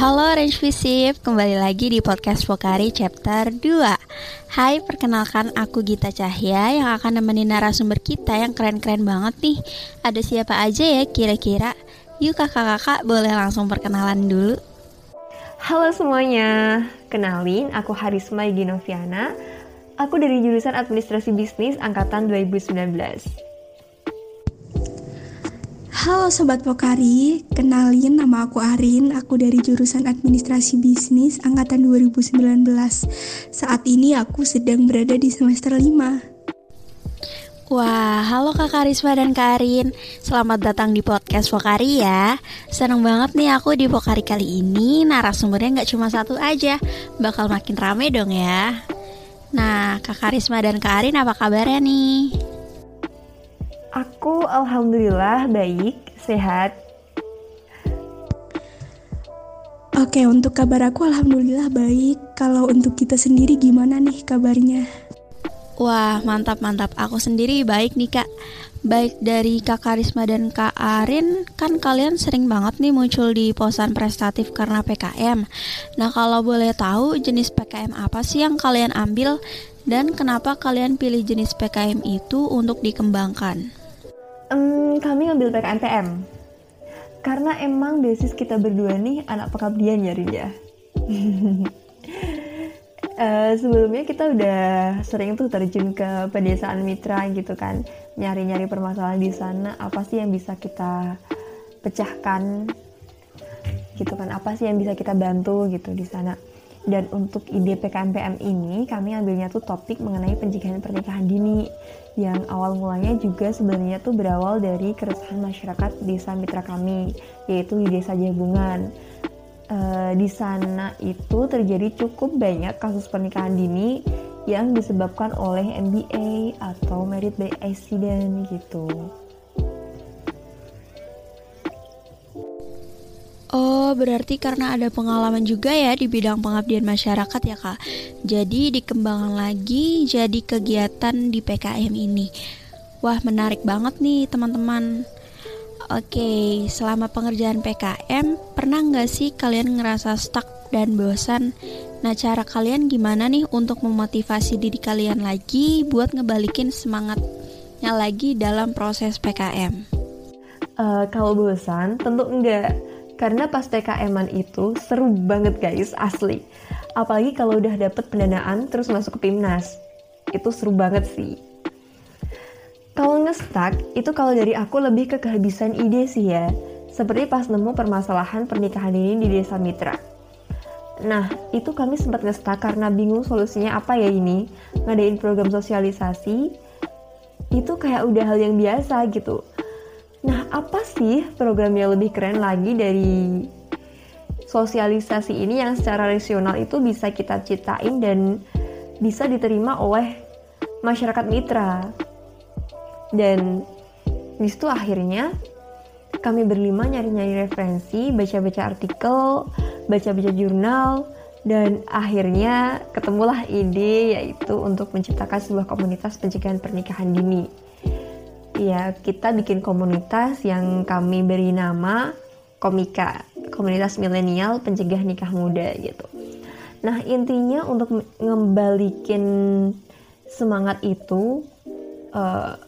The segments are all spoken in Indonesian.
Halo Range Visip, kembali lagi di podcast Pokari chapter 2 Hai, perkenalkan aku Gita Cahya yang akan nemenin narasumber kita yang keren-keren banget nih. Ada siapa aja ya kira-kira? Yuk kakak-kakak boleh langsung perkenalan dulu. Halo semuanya, kenalin aku Harisma Ginoviana Aku dari jurusan Administrasi Bisnis Angkatan 2019 Halo Sobat Pokari, kenalin nama aku Arin, aku dari jurusan Administrasi Bisnis Angkatan 2019. Saat ini aku sedang berada di semester 5. Wah, halo Kak Karisma dan Kak Arin Selamat datang di podcast Pokari ya Seneng banget nih aku di Pokari kali ini Narasumbernya gak cuma satu aja Bakal makin rame dong ya Nah, Kak Karisma dan Kak Arin apa kabarnya nih? Aku alhamdulillah baik, sehat. Oke, untuk kabar aku alhamdulillah baik. Kalau untuk kita sendiri gimana nih kabarnya? Wah, mantap-mantap. Aku sendiri baik nih, Kak. Baik dari Kak Karisma dan Kak Arin, kan kalian sering banget nih muncul di posan prestatif karena PKM. Nah, kalau boleh tahu jenis PKM apa sih yang kalian ambil dan kenapa kalian pilih jenis PKM itu untuk dikembangkan? Um, kami ngambil PKMPM karena emang basis kita berdua nih anak pengabdian ya Rinda. uh, sebelumnya kita udah sering tuh terjun ke pedesaan mitra gitu kan, nyari-nyari permasalahan di sana apa sih yang bisa kita pecahkan gitu kan, apa sih yang bisa kita bantu gitu di sana. Dan untuk ide PKMPM ini kami ambilnya tuh topik mengenai pencegahan pernikahan dini yang awal mulanya juga sebenarnya tuh berawal dari keresahan masyarakat desa mitra kami yaitu di desa Jabungan. E, di sana itu terjadi cukup banyak kasus pernikahan dini yang disebabkan oleh MBA atau married by accident gitu. Oh, berarti karena ada pengalaman juga ya di bidang pengabdian masyarakat ya kak. Jadi dikembangkan lagi jadi kegiatan di PKM ini. Wah, menarik banget nih teman-teman. Oke, selama pengerjaan PKM, pernah nggak sih kalian ngerasa stuck dan bosan? Nah, cara kalian gimana nih untuk memotivasi diri kalian lagi buat ngebalikin semangatnya lagi dalam proses PKM? Uh, eh, kalau bosan, tentu enggak karena pas TKM-an itu seru banget guys, asli. Apalagi kalau udah dapet pendanaan terus masuk ke PIMNAS. Itu seru banget sih. Kalau ngestak, itu kalau dari aku lebih ke kehabisan ide sih ya. Seperti pas nemu permasalahan pernikahan ini di desa Mitra. Nah, itu kami sempat ngestak karena bingung solusinya apa ya ini. Ngadain program sosialisasi, itu kayak udah hal yang biasa gitu Nah, apa sih program yang lebih keren lagi dari sosialisasi ini yang secara rasional itu bisa kita ciptain dan bisa diterima oleh masyarakat mitra. Dan di situ akhirnya kami berlima nyari-nyari referensi, baca-baca artikel, baca-baca jurnal, dan akhirnya ketemulah ide yaitu untuk menciptakan sebuah komunitas pencegahan pernikahan dini ya kita bikin komunitas yang kami beri nama Komika, komunitas milenial pencegah nikah muda gitu. Nah intinya untuk ngembalikin semangat itu, uh,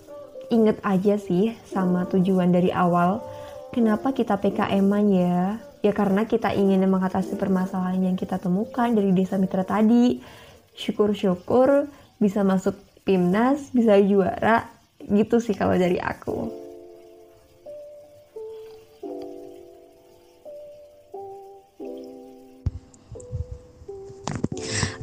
inget aja sih sama tujuan dari awal. Kenapa kita PKM-an ya? Ya karena kita ingin mengatasi permasalahan yang kita temukan dari desa mitra tadi. Syukur-syukur bisa masuk PIMNAS, bisa juara, gitu sih kalau dari aku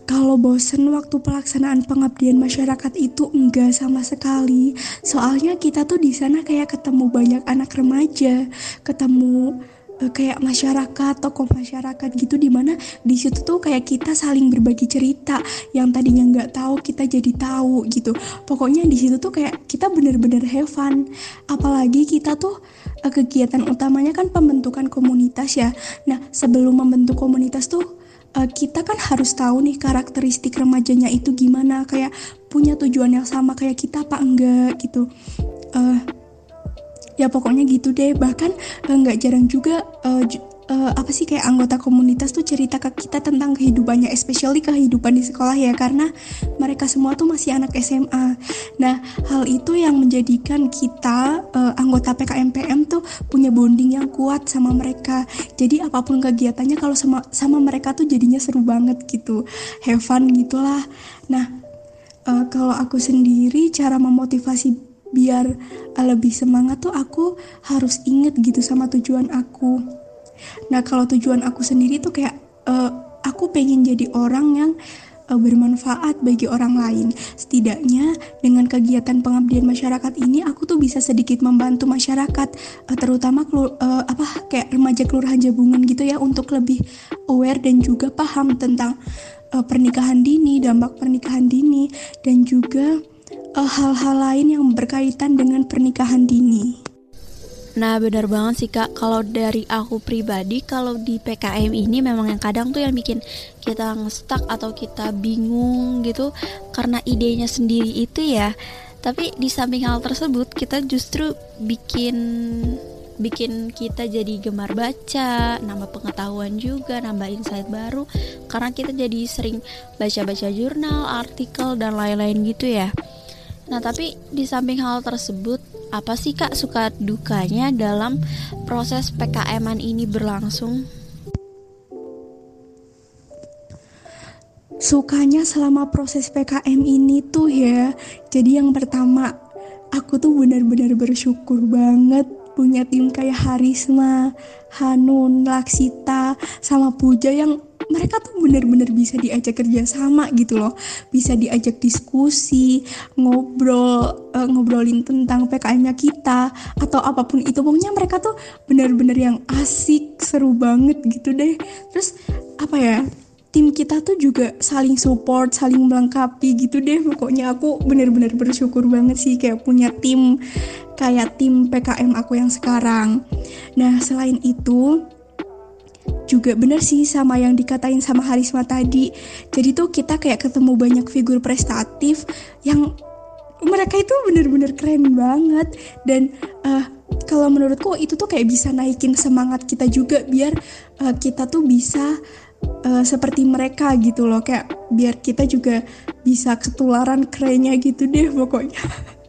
Kalau bosen waktu pelaksanaan pengabdian masyarakat itu enggak sama sekali. Soalnya kita tuh di sana kayak ketemu banyak anak remaja, ketemu kayak masyarakat tokoh masyarakat gitu di mana di situ tuh kayak kita saling berbagi cerita yang tadinya nggak tahu kita jadi tahu gitu. Pokoknya di situ tuh kayak kita bener-bener have fun. Apalagi kita tuh uh, kegiatan utamanya kan pembentukan komunitas ya. Nah sebelum membentuk komunitas tuh uh, kita kan harus tahu nih karakteristik remajanya itu gimana kayak punya tujuan yang sama kayak kita apa enggak gitu. Uh, ya pokoknya gitu deh bahkan eh, nggak uh, jarang juga uh, uh, apa sih kayak anggota komunitas tuh cerita ke kita tentang kehidupannya, especially kehidupan di sekolah ya karena mereka semua tuh masih anak SMA. Nah, hal itu yang menjadikan kita uh, anggota PKMPM tuh punya bonding yang kuat sama mereka. Jadi apa pun kegiatannya kalau sama sama mereka tuh jadinya seru banget gitu. Have fun gitulah. Nah, uh, kalau aku sendiri cara memotivasi biar lebih semangat tuh aku harus inget gitu sama tujuan aku. Nah kalau tujuan aku sendiri tuh kayak uh, aku pengen jadi orang yang uh, bermanfaat bagi orang lain. Setidaknya dengan kegiatan pengabdian masyarakat ini aku tuh bisa sedikit membantu masyarakat uh, terutama uh, apa kayak remaja kelurahan Jabungan gitu ya untuk lebih aware dan juga paham tentang uh, pernikahan dini dampak pernikahan dini dan juga hal-hal lain yang berkaitan dengan pernikahan dini. Nah benar banget sih kak Kalau dari aku pribadi Kalau di PKM ini memang yang kadang tuh yang bikin Kita ngestak atau kita bingung gitu Karena idenya sendiri itu ya Tapi di samping hal tersebut Kita justru bikin bikin kita jadi gemar baca, nambah pengetahuan juga, nambah insight baru karena kita jadi sering baca-baca jurnal, artikel dan lain-lain gitu ya. Nah, tapi di samping hal tersebut, apa sih Kak suka dukanya dalam proses PKM ini berlangsung? Sukanya selama proses PKM ini tuh ya. Jadi yang pertama, aku tuh benar-benar bersyukur banget punya tim kayak Harisma, Hanun, Laksita, sama Puja yang mereka tuh bener-bener bisa diajak kerja sama gitu loh bisa diajak diskusi ngobrol uh, ngobrolin tentang PKM-nya kita atau apa pun itu pokoknya mereka tuh bener-bener yang asik seru banget gitu deh terus apa ya tim kita tuh juga saling support, saling melengkapi gitu deh. Pokoknya aku bener-bener bersyukur banget sih kayak punya tim kayak tim PKM aku yang sekarang. Nah, selain itu, juga bener sih sama yang dikatain sama Harisma tadi. Jadi tuh kita kayak ketemu banyak figur prestatif yang mereka itu bener-bener keren banget dan uh, kalau menurutku itu tuh kayak bisa naikin semangat kita juga biar uh, kita tuh bisa uh, seperti mereka gitu loh kayak biar kita juga bisa ketularan kerennya gitu deh pokoknya.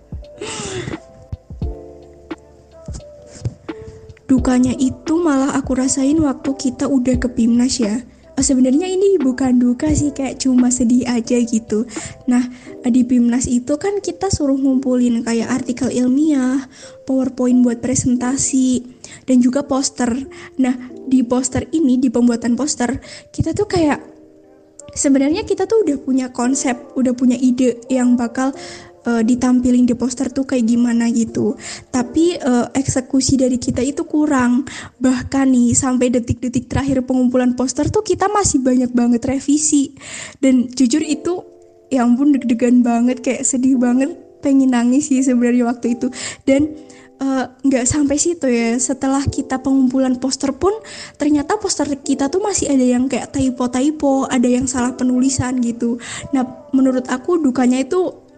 dukanya itu malah aku rasain waktu kita udah ke Pimnas ya. Oh, sebenarnya ini bukan duka sih kayak cuma sedih aja gitu. Nah di Pimnas itu kan kita suruh ngumpulin kayak artikel ilmiah powerpoint buat presentasi dan juga poster. Nah di poster ini di pembuatan poster kita tuh kayak sebenarnya kita tuh udah punya konsep udah punya ide yang bakal uh, ditampilin di poster tuh kayak gimana gitu. Tapi uh, eksekusi dari kita itu kurang. Bahkan nih sampai detik-detik terakhir pengumpulan poster tuh kita masih banyak banget revisi. Dan jujur itu ya ampun deg-degan banget kayak sedih banget pengen nangis sih sebenarnya waktu itu. Dan eh, nggak uh, sampai situ ya setelah kita pengumpulan poster pun ternyata poster kita tuh masih ada yang kayak typo-typo ada yang salah penulisan gitu nah menurut aku dukanya itu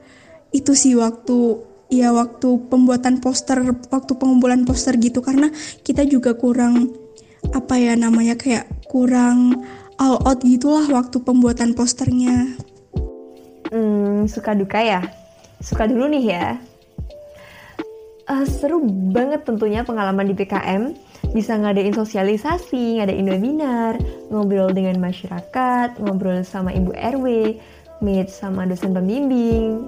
itu sih waktu ya waktu pembuatan poster waktu pengumpulan poster gitu karena kita juga kurang apa ya namanya kayak kurang all out gitulah waktu pembuatan posternya. Hmm, suka duka ya? Suka dulu nih ya. Uh, seru banget tentunya pengalaman di PKM bisa ngadain sosialisasi, ngadain webinar, ngobrol dengan masyarakat, ngobrol sama ibu RW, meet sama dosen pembimbing,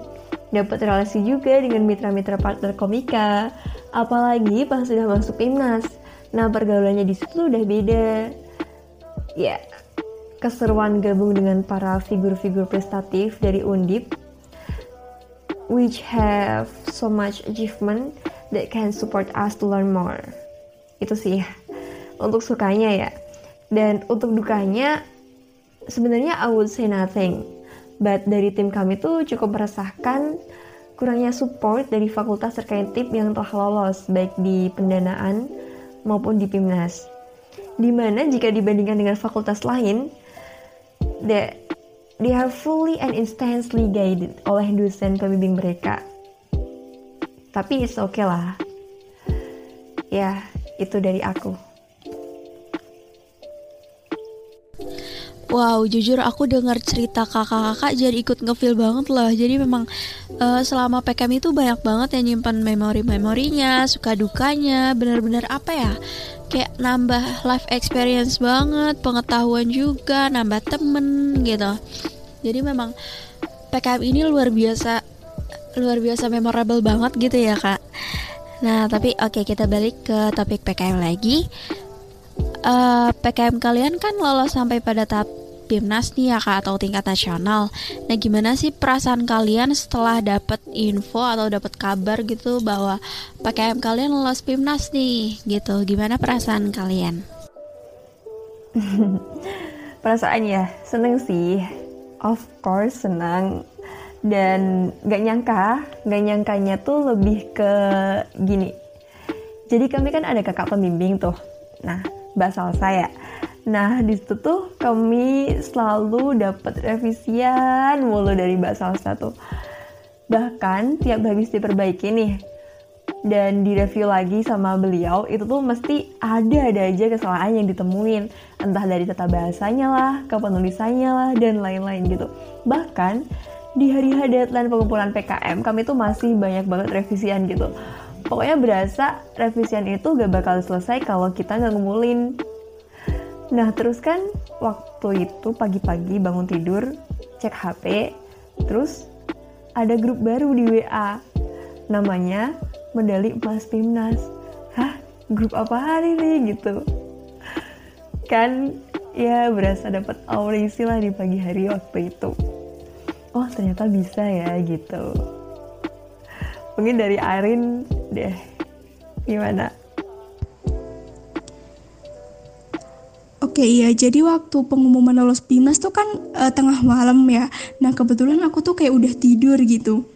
dapat relasi juga dengan mitra-mitra partner komika. Apalagi pas sudah masuk timnas. Nah pergaulannya di situ udah beda. Ya, keseruan gabung dengan para figur-figur prestatif dari Undip which have so much achievement that can support us to learn more. Itu sih untuk sukanya ya. Dan untuk dukanya sebenarnya I would say nothing But dari tim kami tuh cukup meresahkan kurangnya support dari fakultas terkait tim yang telah lolos baik di pendanaan maupun di PIMNAS. Di mana jika dibandingkan dengan fakultas lain, they, they are fully and intensely guided oleh dosen pembimbing mereka. Tapi it's okay lah. Ya, itu dari aku. Wow, jujur aku dengar cerita kakak-kakak jadi ikut ngefeel banget loh. Jadi memang uh, selama PKM itu banyak banget yang nyimpan memori-memorinya, suka dukanya, bener-bener apa ya? Kayak nambah life experience banget, pengetahuan juga, nambah temen gitu. Jadi memang PKM ini luar biasa, luar biasa memorable banget gitu ya kak. Nah tapi oke okay, kita balik ke topik PKM lagi uh, eh, PKM kalian kan lolos sampai pada tahap PIMNAS nih ya kak atau tingkat nasional. Nah gimana sih perasaan kalian setelah dapat info atau dapat kabar gitu bahwa PKM kalian lolos PIMNAS nih gitu? Gimana perasaan kalian? Perasaannya seneng sih, of course senang dan gak nyangka, gak nyangkanya tuh lebih ke gini. Jadi kami kan ada kakak pembimbing tuh. Nah bahasa saya. Nah, di situ tuh kami selalu dapat revisian mulu dari Mbak Salsa tuh. Bahkan tiap habis diperbaiki nih dan direview lagi sama beliau, itu tuh mesti ada-ada aja kesalahan yang ditemuin. Entah dari tata bahasanya lah, kepenulisannya lah, dan lain-lain gitu. Bahkan di hari deadline pengumpulan PKM, kami tuh masih banyak banget revisian gitu pokoknya berasa revisian itu gak bakal selesai kalau kita nggak ngumpulin nah terus kan waktu itu pagi-pagi bangun tidur cek HP terus ada grup baru di WA namanya medali emas Pimnas hah grup apa hari nih gitu. Kan ya berasa dapat aurisi lah di pagi hari waktu itu. Oh ternyata bisa ya gitu. Mungkin dari Arin deh. Gimana Oke iya, jadi waktu pengumuman lolos PIMNAS tuh kan uh, tengah malam ya. Nah kebetulan aku tuh kayak udah tidur gitu.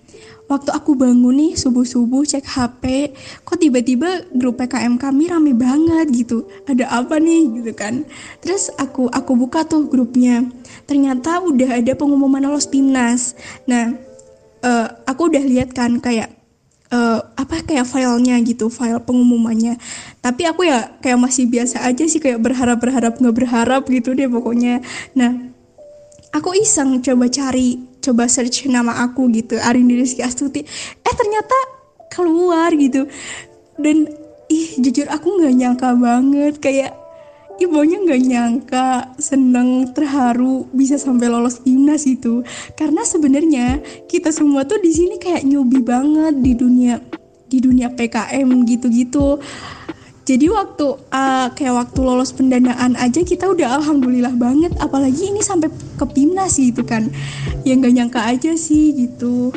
Waktu aku bangun nih subuh-subuh cek HP, kok tiba-tiba grup PKM kami rame banget gitu. Ada apa nih gitu kan. Terus aku aku buka tuh grupnya. Ternyata udah ada pengumuman lolos PIMNAS. Nah, uh, aku udah lihat kan kayak uh, apa kayak filenya gitu file pengumumannya. Tapi aku ya kayak masih biasa aja sih kayak berharap berharap nggak berharap gitu deh pokoknya. Nah aku iseng coba cari coba search nama aku gitu Arindi Rizky Astuti. Eh ternyata keluar gitu. Dan ih jujur aku nggak nyangka banget kayak ibunya nggak nyangka seneng terharu bisa sampai lolos timnas itu. Karena sebenarnya kita semua tuh di sini kayak nyobi banget di dunia di dunia PKM gitu-gitu. Jadi waktu uh, kayak waktu lolos pendanaan aja kita udah alhamdulillah banget. Apalagi ini sampai ke timnas gitu kan. Ya nggak nyangka aja sih gitu.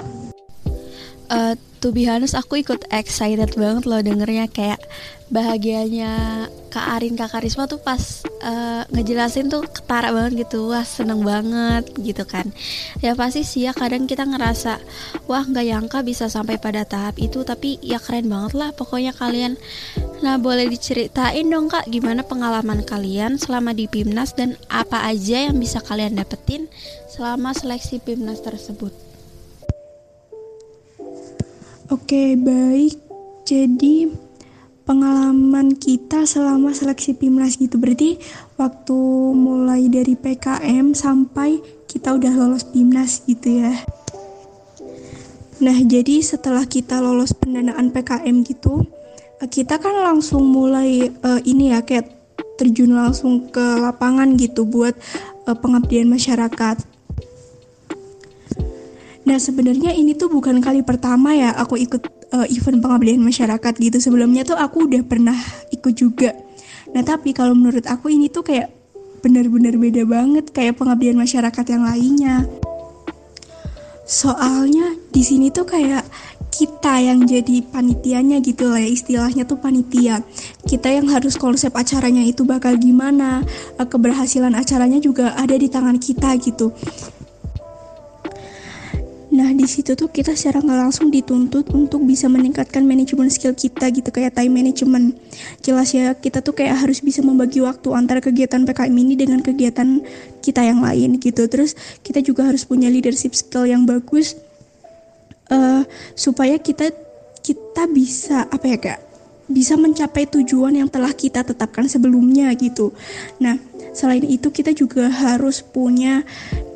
Uh, to be honest aku ikut excited banget loh dengernya. Kayak bahagianya Kak Arin Kak Karisma tuh pas uh, ngejelasin tuh ketara banget gitu. Wah seneng banget gitu kan. Ya pasti sih ya kadang kita ngerasa wah nggak nyangka bisa sampai pada tahap itu. Tapi ya keren banget lah pokoknya kalian. Nah boleh diceritain dong kak gimana pengalaman kalian selama di Pimnas dan apa aja yang bisa kalian dapetin selama seleksi Pimnas tersebut Oke baik jadi pengalaman kita selama seleksi PIMNAS gitu. Berarti waktu mulai dari PKM sampai kita udah lolos PIMNAS gitu ya. Nah, jadi setelah kita lolos pendanaan PKM gitu, eh, kita kan langsung mulai uh, ini ya kayak terjun langsung ke lapangan gitu buat uh, pengabdian masyarakat. Nah, sebenarnya ini tuh bukan kali pertama ya aku ikut uh, event pengabdian masyarakat gitu. Sebelumnya tuh aku udah pernah ikut juga. Nah tapi kalau menurut aku ini tuh kayak bener-bener beda banget kayak pengabdian masyarakat yang lainnya. Soalnya di sini tuh kayak kita yang jadi panitianya gitu lah ya istilahnya tuh panitia. Kita yang harus konsep acaranya itu bakal gimana eh, keberhasilan acaranya juga ada di tangan kita gitu Nah, di situ tuh kita secara nggak langsung dituntut untuk bisa meningkatkan manajemen skill kita gitu kayak time management. Jelas ya, kita tuh kayak harus bisa membagi waktu antara kegiatan PKM ini dengan kegiatan kita yang lain gitu. Terus kita juga harus punya leadership skill yang bagus uh, supaya kita kita bisa apa ya kak bisa mencapai tujuan yang telah kita tetapkan sebelumnya gitu. Nah, selain itu kita juga harus punya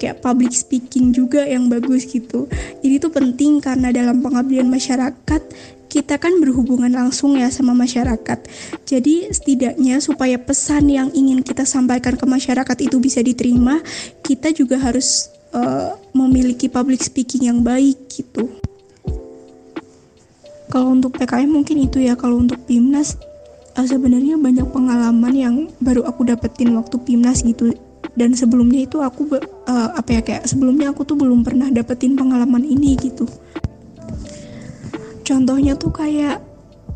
kayak public speaking juga yang bagus gitu. Ini tuh penting karena dalam pengabdian masyarakat kita kan berhubungan langsung ya sama masyarakat. Jadi setidaknya supaya pesan yang ingin kita sampaikan ke masyarakat itu bisa diterima, kita juga harus uh, memiliki public speaking yang baik gitu. Kalau untuk PKM mungkin itu ya, kalau untuk PIMNAS uh, sebenarnya banyak pengalaman yang baru aku dapetin waktu PIMNAS gitu. Dan sebelumnya itu aku uh, apa ya kayak sebelumnya aku tuh belum pernah dapetin pengalaman ini gitu. Contohnya tuh kayak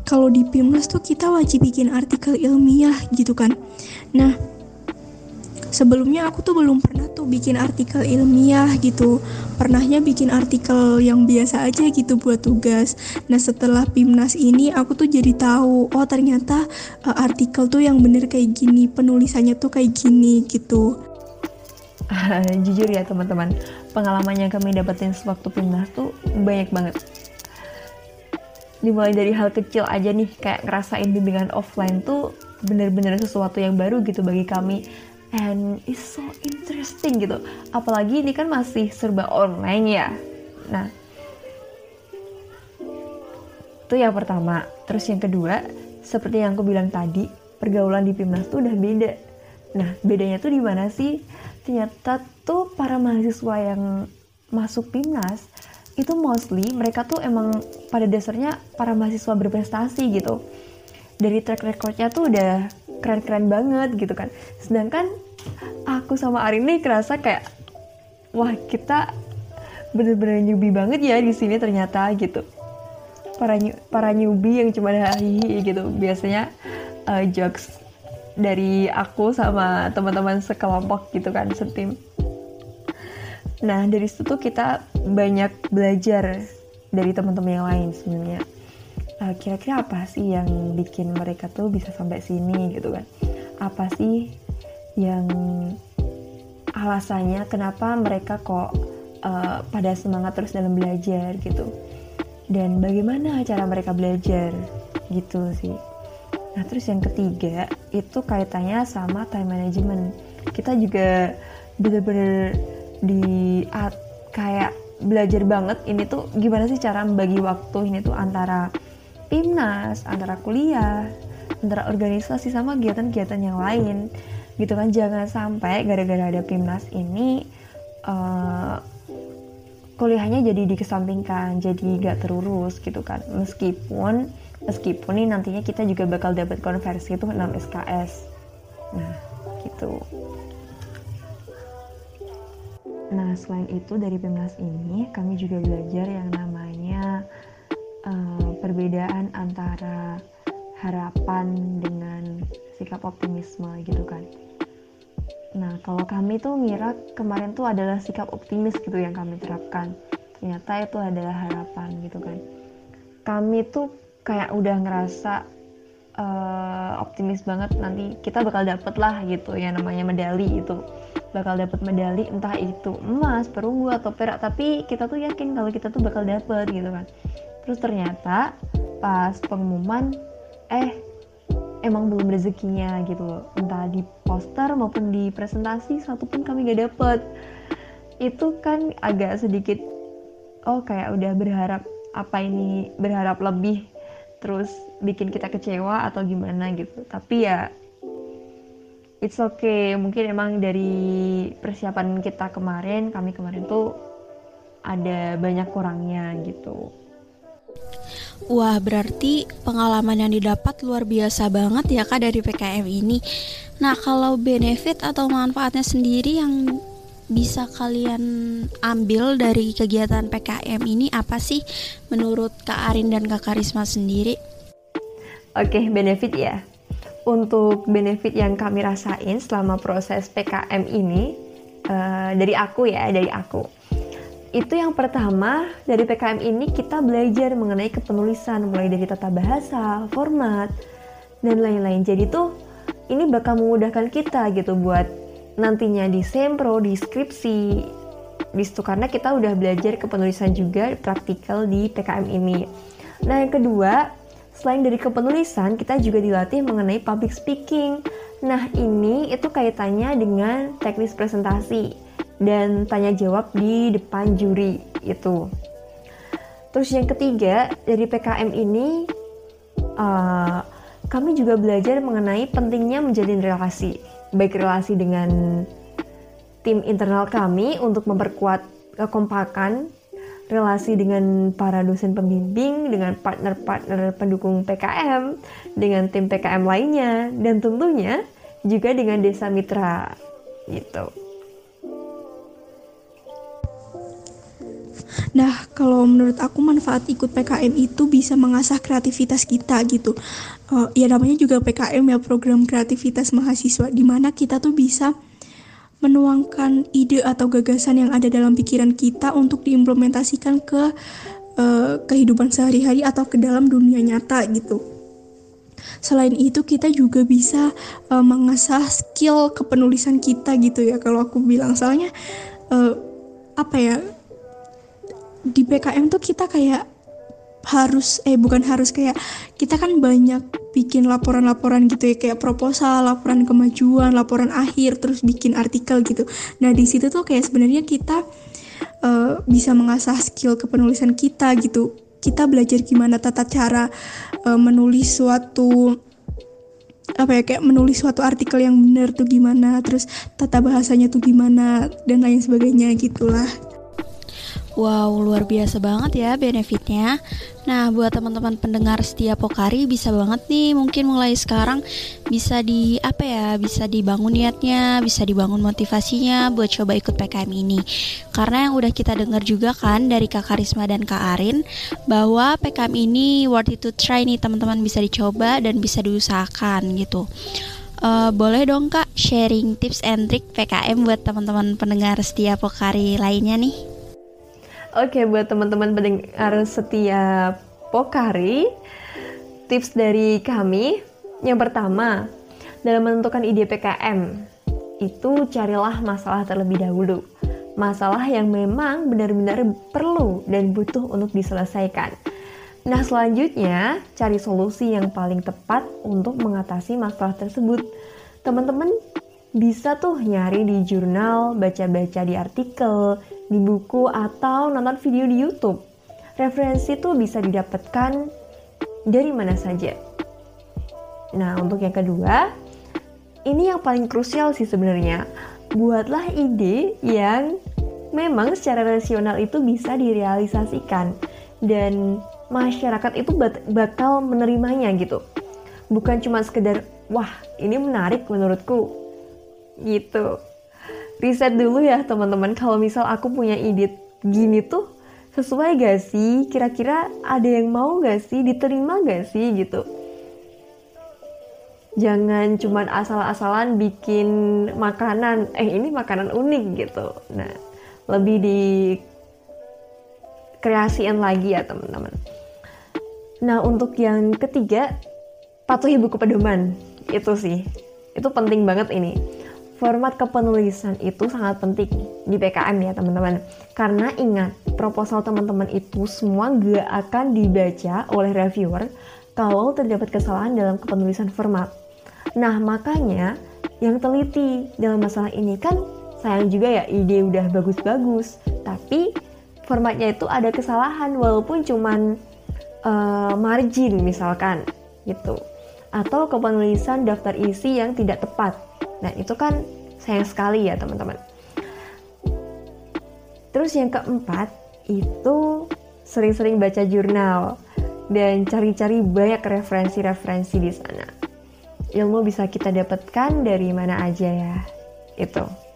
kalau di PIMNAS tuh kita wajib bikin artikel ilmiah gitu kan. Nah, sebelumnya aku tuh belum pernah tuh bikin artikel ilmiah gitu pernahnya bikin artikel yang biasa aja gitu buat tugas nah setelah PIMNAS ini aku tuh jadi tahu oh ternyata uh, artikel tuh yang bener kayak gini penulisannya tuh kayak gini gitu jujur ya teman-teman. Pengalaman yang kami dapetin sewaktu PIMNAS tuh banyak banget. Dimulai dari hal kecil aja nih kayak ngerasain bimbingan offline tuh bener-bener sesuatu yang baru gitu bagi kami. And it's so interesting gitu. Apalagi ini kan masih serba online ya. Nah itu yang pertama. Terus yang kedua seperti yang aku bilang tadi pergaulan di Pimnas tuh udah beda. Nah bedanya tuh di mana sih ternyata tuh para mahasiswa yang masuk Pimnas itu mostly mereka tuh emang pada dasarnya para mahasiswa berprestasi gitu. Dari track recordnya tuh udah keren-keren banget gitu kan. Sedangkan aku sama Arin nih kerasa kayak wah kita bener-bener newbie banget ya di sini ternyata gitu. Para para newbie yang cuma hihi gitu biasanya uh, jokes dari aku sama teman-teman sekelompok gitu kan setim. Nah dari situ tuh kita banyak belajar dari teman-teman yang lain sebenarnya. Uh, kira-kira apa sih yang bikin mereka tuh bisa sampai sini gitu kan? Apa sih yang alasannya kenapa mereka kok uh, pada semangat terus dalam belajar gitu? Dan bagaimana cara mereka belajar gitu sih nah terus yang ketiga itu kaitannya sama time management. Kita juga bener-bener di at, kayak belajar banget ini tuh gimana sih cara membagi waktu ini tuh antara timnas, antara kuliah, antara organisasi sama kegiatan-kegiatan yang lain. Gitu kan jangan sampai gara-gara ada timnas ini uh, kuliahnya jadi dikesampingkan jadi gak terurus gitu kan. Meskipun meskipun nih nantinya kita juga bakal dapat konversi itu 6 SKS nah gitu nah selain itu dari Pimnas ini kami juga belajar yang namanya uh, perbedaan antara harapan dengan sikap optimisme gitu kan. Nah, kalau kami tuh ngira kemarin tuh adalah sikap optimis gitu yang kami terapkan. Ternyata itu adalah harapan gitu kan. Kami tuh kayak udah ngerasa uh, optimis banget nanti kita bakal dapet lah gitu yang namanya medali itu. Bakal dapet medali entah itu emas, perunggu atau perak. Tapi kita tuh yakin kalau kita tuh bakal dapet gitu kan. Terus ternyata pas pengumuman eh emang belum rezekinya gitu. Entah di poster maupun di presentasi satu pun kami gak dapet. Itu kan agak sedikit oh kayak udah berharap apa ini berharap lebih terus bikin kita kecewa atau gimana gitu. Tapi ya it's okay. Mungkin emang dari persiapan kita kemarin kami kemarin tuh ada banyak kurangnya gitu. Wah, berarti pengalaman yang didapat luar biasa banget ya Kak dari PKM ini. Nah, kalau benefit atau manfaatnya sendiri yang bisa kalian ambil dari kegiatan PKM ini apa sih menurut Kak Arin dan Kak Karisma sendiri? Oke, benefit ya. Untuk benefit yang kami rasain selama proses PKM ini uh, dari aku ya, dari aku itu yang pertama dari PKM ini kita belajar mengenai kepenulisan mulai dari tata bahasa, format dan lain-lain. Jadi tuh ini bakal memudahkan kita gitu buat nantinya di sempro, di skripsi, di situ karena kita udah belajar kepenulisan juga praktikal di PKM ini. Nah yang kedua Selain dari kepenulisan, kita juga dilatih mengenai public speaking. Nah, ini itu kaitannya dengan teknis presentasi dan tanya jawab di depan juri itu. Terus yang ketiga, dari PKM ini uh, kami juga belajar mengenai pentingnya menjalin relasi, baik relasi dengan tim internal kami untuk memperkuat kekompakan relasi dengan para dosen pembimbing, dengan partner-partner pendukung PKM, dengan tim PKM lainnya, dan tentunya juga dengan desa mitra gitu. Nah, kalau menurut aku manfaat ikut PKM itu bisa mengasah kreativitas kita gitu. Uh, ya namanya juga PKM ya program kreativitas mahasiswa di mana kita tuh bisa menuangkan ide atau gagasan yang ada dalam pikiran kita untuk diimplementasikan ke uh, kehidupan sehari-hari atau ke dalam dunia nyata gitu. Selain itu kita juga bisa uh, mengasah skill kepenulisan kita gitu ya kalau aku bilang soalnya uh, apa ya di PKM tuh kita kayak harus eh bukan harus kayak kita kan banyak bikin laporan-laporan gitu ya kayak proposal, laporan kemajuan, laporan akhir, terus bikin artikel gitu. Nah di situ tuh kayak sebenarnya kita uh, bisa mengasah skill kepenulisan kita gitu. Kita belajar gimana tata cara uh, menulis suatu apa ya kayak menulis suatu artikel yang benar tuh gimana, terus tata bahasanya tuh gimana dan lain sebagainya gitulah. Wow, luar biasa banget ya benefitnya. Nah, buat teman-teman pendengar setia Pokari bisa banget nih mungkin mulai sekarang bisa di apa ya, bisa dibangun niatnya, bisa dibangun motivasinya buat coba ikut PKM ini. Karena yang udah kita dengar juga kan dari Kak Karisma dan Kak Arin bahwa PKM ini worth it to try nih teman-teman bisa dicoba dan bisa diusahakan gitu. Uh, boleh dong kak sharing tips and trick PKM buat teman-teman pendengar setia Pokari lainnya nih? Oke, buat teman-teman pendengar setia Pokari, tips dari kami yang pertama, dalam menentukan ide PKM, itu carilah masalah terlebih dahulu. Masalah yang memang benar-benar perlu dan butuh untuk diselesaikan. Nah, selanjutnya cari solusi yang paling tepat untuk mengatasi masalah tersebut. Teman-teman bisa tuh nyari di jurnal, baca-baca di artikel, di buku atau nonton video di YouTube. Referensi itu bisa didapatkan dari mana saja. Nah, untuk yang kedua, ini yang paling krusial sih sebenarnya. Buatlah ide yang memang secara rasional itu bisa direalisasikan dan masyarakat itu bakal menerimanya gitu. Bukan cuma sekedar, wah ini menarik menurutku, gitu riset dulu ya teman-teman. Kalau misal aku punya ide gini tuh sesuai gak sih? Kira-kira ada yang mau gak sih? Diterima gak sih gitu? Jangan cuman asal-asalan bikin makanan. Eh ini makanan unik gitu. Nah lebih di kreasiin lagi ya teman-teman. Nah untuk yang ketiga patuhi buku pedoman. Itu sih. Itu penting banget ini format kepenulisan itu sangat penting di PKM ya teman-teman. Karena ingat, proposal teman-teman itu semua gak akan dibaca oleh reviewer kalau terdapat kesalahan dalam kepenulisan format. Nah, makanya yang teliti dalam masalah ini kan sayang juga ya ide udah bagus-bagus, tapi formatnya itu ada kesalahan walaupun cuman uh, margin misalkan gitu. Atau kepenulisan daftar isi yang tidak tepat Nah, itu kan sayang sekali ya, teman-teman. Terus yang keempat, itu sering-sering baca jurnal dan cari-cari banyak referensi-referensi di sana. Ilmu bisa kita dapatkan dari mana aja ya. Itu.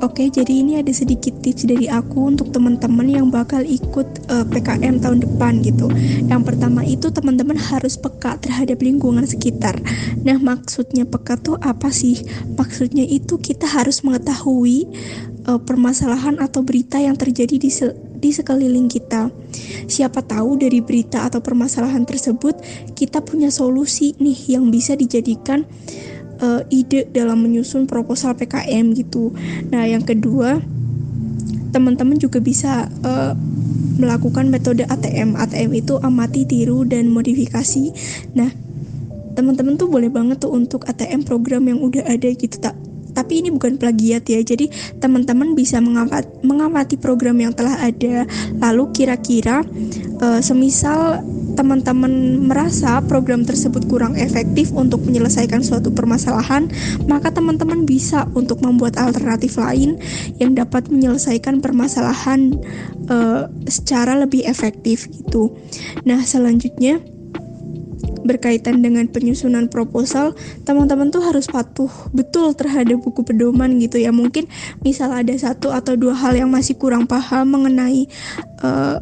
Oke, jadi ini ada sedikit tips dari aku untuk teman-teman yang bakal ikut uh, eh, PKM tahun depan gitu. Yang pertama itu teman-teman harus peka terhadap lingkungan sekitar. Nah, maksudnya peka tuh apa sih? Maksudnya itu kita harus mengetahui uh, permasalahan atau berita yang terjadi di di sekeliling kita. Siapa tahu dari berita atau permasalahan tersebut kita punya solusi nih yang bisa dijadikan uh, ide dalam menyusun proposal PKM gitu. Nah, yang kedua, teman-teman juga bisa uh, melakukan metode ATM. ATM itu amati, tiru, dan modifikasi. Nah, teman-teman tuh boleh banget tuh untuk ATM program yang udah ada gitu tak tapi ini bukan plagiat ya jadi teman-teman bisa mengamati, program yang telah ada lalu kira-kira uh, semisal teman-teman merasa program tersebut kurang efektif untuk menyelesaikan suatu permasalahan, maka teman-teman bisa untuk membuat alternatif lain yang dapat menyelesaikan permasalahan uh, secara lebih efektif gitu. Nah, selanjutnya berkaitan dengan penyusunan proposal, teman-teman tuh harus patuh betul terhadap buku pedoman gitu ya. Mungkin misal ada satu atau dua hal yang masih kurang paham mengenai uh,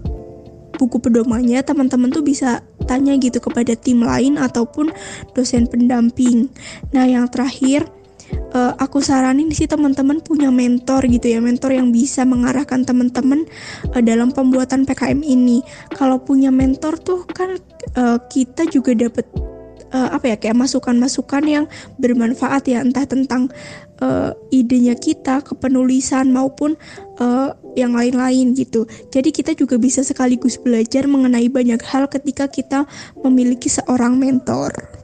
buku pedomannya teman-teman tuh bisa tanya gitu kepada tim lain ataupun dosen pendamping. Nah, yang terakhir uh, aku saranin sih teman-teman punya mentor gitu ya, mentor yang bisa mengarahkan teman-teman uh, dalam pembuatan PKM ini. Kalau punya mentor tuh kan uh, kita juga dapat uh, apa ya kayak masukan-masukan yang bermanfaat ya entah tentang uh, idenya kita, kepenulisan maupun uh, yang lain-lain gitu. Jadi kita juga bisa sekaligus belajar mengenai banyak hal ketika kita memiliki seorang mentor.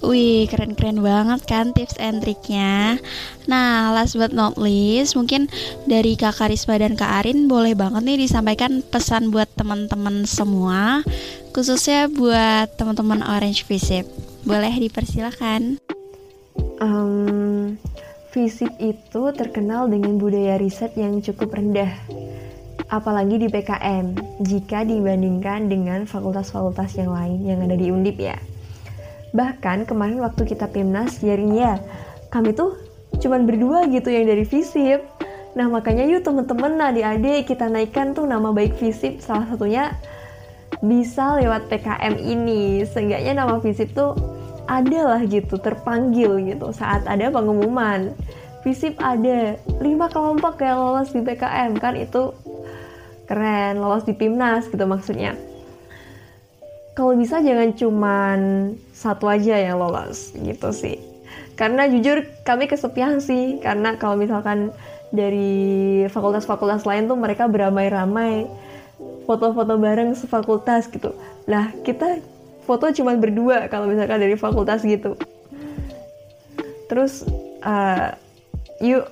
Wih, keren-keren banget kan tips and triknya. Nah, last but not least, mungkin dari Kak Karisma dan Kak Arin boleh banget nih disampaikan pesan buat teman-teman semua, khususnya buat teman-teman Orange Visip. Boleh dipersilakan. Um, Visip itu terkenal dengan budaya riset yang cukup rendah, apalagi di PKM, jika dibandingkan dengan fakultas-fakultas yang lain yang ada di Undip ya. Bahkan kemarin waktu kita PIMNAS ya, kami tuh cuman berdua gitu yang dari FISIP. Nah makanya yuk temen-temen adik-adik kita naikkan tuh nama baik FISIP salah satunya bisa lewat PKM ini. Seenggaknya nama FISIP tuh ada lah gitu, terpanggil gitu saat ada pengumuman. FISIP ada 5 kelompok yang lolos di PKM kan itu keren, lolos di PIMNAS gitu maksudnya kalau bisa jangan cuman satu aja yang lolos gitu sih karena jujur kami kesepian sih karena kalau misalkan dari fakultas-fakultas lain tuh mereka beramai-ramai foto-foto bareng sefakultas gitu nah kita foto cuma berdua kalau misalkan dari fakultas gitu terus uh, yuk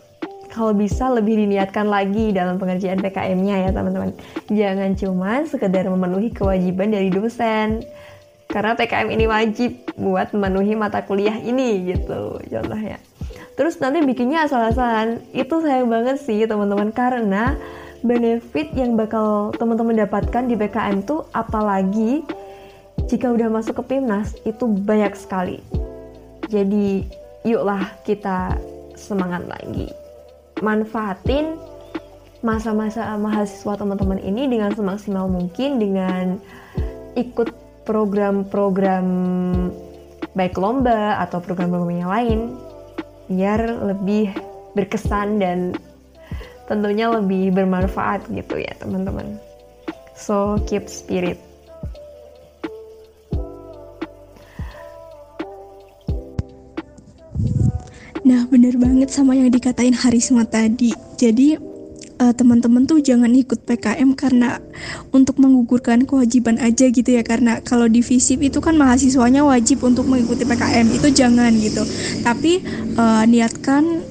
kalau bisa lebih diniatkan lagi dalam pengerjaan PKM-nya ya teman-teman. Jangan cuma sekedar memenuhi kewajiban dari dosen. Karena PKM ini wajib buat memenuhi mata kuliah ini gitu contohnya. Terus nanti bikinnya asal-asalan. Itu sayang banget sih teman-teman karena benefit yang bakal teman-teman dapatkan di PKM tuh apalagi jika udah masuk ke PIMNAS itu banyak sekali. Jadi yuklah kita semangat lagi manfaatin masa-masa mahasiswa teman-teman ini dengan semaksimal mungkin dengan ikut program-program baik lomba atau program-program yang lain biar lebih berkesan dan tentunya lebih bermanfaat gitu ya teman-teman so keep spirit Nah, bener banget sama yang dikatain Harisma tadi. Jadi, uh, teman-teman tuh jangan ikut PKM karena untuk menggugurkan kewajiban aja gitu ya. Karena kalau di FISIP itu kan mahasiswanya wajib untuk mengikuti PKM itu jangan gitu. Tapi uh, niatkan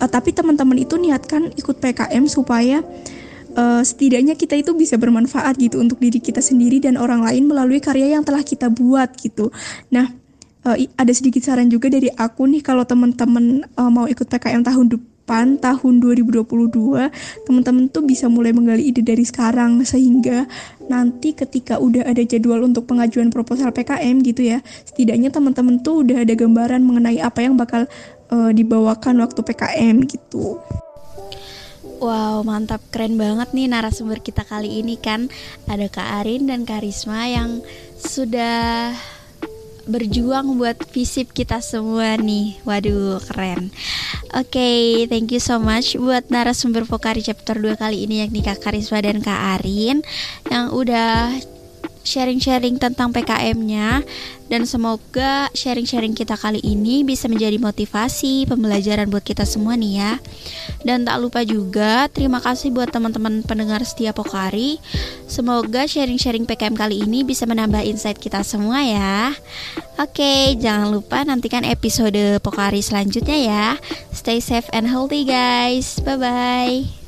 uh, tapi teman-teman itu niatkan ikut PKM supaya uh, setidaknya kita itu bisa bermanfaat gitu untuk diri kita sendiri dan orang lain melalui karya yang telah kita buat gitu. Nah uh, ada sedikit saran juga dari aku nih kalau teman-teman uh, mau ikut PKM tahun tahun 2022 teman-teman tuh bisa mulai menggali ide dari sekarang sehingga nanti ketika udah ada jadwal untuk pengajuan proposal PKM gitu ya setidaknya teman-teman tuh udah ada gambaran mengenai apa yang bakal uh, dibawakan waktu PKM gitu. Wow, mantap, keren banget nih narasumber kita kali ini kan Ada Kak Arin dan Kak Risma yang sudah berjuang buat visip kita semua nih. Waduh, keren. Oke, okay, thank you so much buat narasumber Pokari chapter 2 kali ini yakni Kak Karisma dan Kak Arin yang udah sharing-sharing tentang PKM-nya dan semoga sharing-sharing kita kali ini bisa menjadi motivasi pembelajaran buat kita semua nih ya. Dan tak lupa juga terima kasih buat teman-teman pendengar setia Pokari. Semoga sharing-sharing PKM kali ini bisa menambah insight kita semua ya. Oke, jangan lupa nantikan episode Pokari selanjutnya ya. Stay safe and healthy guys. Bye bye.